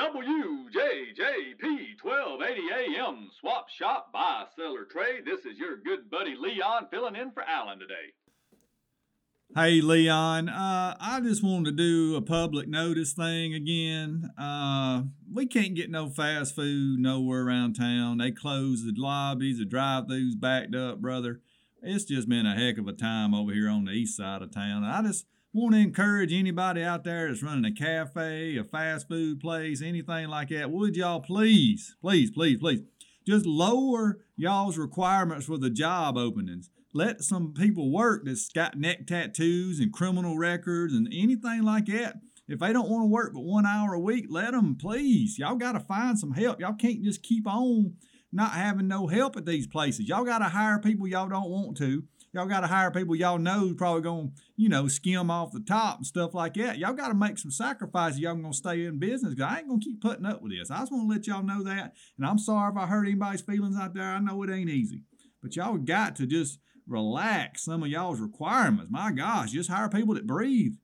WJJP 1280 AM Swap Shop Buy Seller Trade. This is your good buddy Leon filling in for Alan today. Hey Leon, uh, I just wanted to do a public notice thing again. Uh, we can't get no fast food nowhere around town. They closed the lobbies, the drive-throughs backed up, brother. It's just been a heck of a time over here on the east side of town. I just want to encourage anybody out there that's running a cafe, a fast food place, anything like that. Would y'all please, please, please, please, just lower y'all's requirements for the job openings let some people work that's got neck tattoos and criminal records and anything like that. If they don't want to work but one hour a week, let them, please. Y'all got to find some help. Y'all can't just keep on not having no help at these places. Y'all got to hire people y'all don't want to. Y'all got to hire people y'all know probably going to, you know, skim off the top and stuff like that. Y'all got to make some sacrifices. Y'all going to stay in business. I ain't going to keep putting up with this. I just want to let y'all know that. And I'm sorry if I hurt anybody's feelings out there. I know it ain't easy. But y'all got to just relax some of y'all's requirements. My gosh, just hire people that breathe.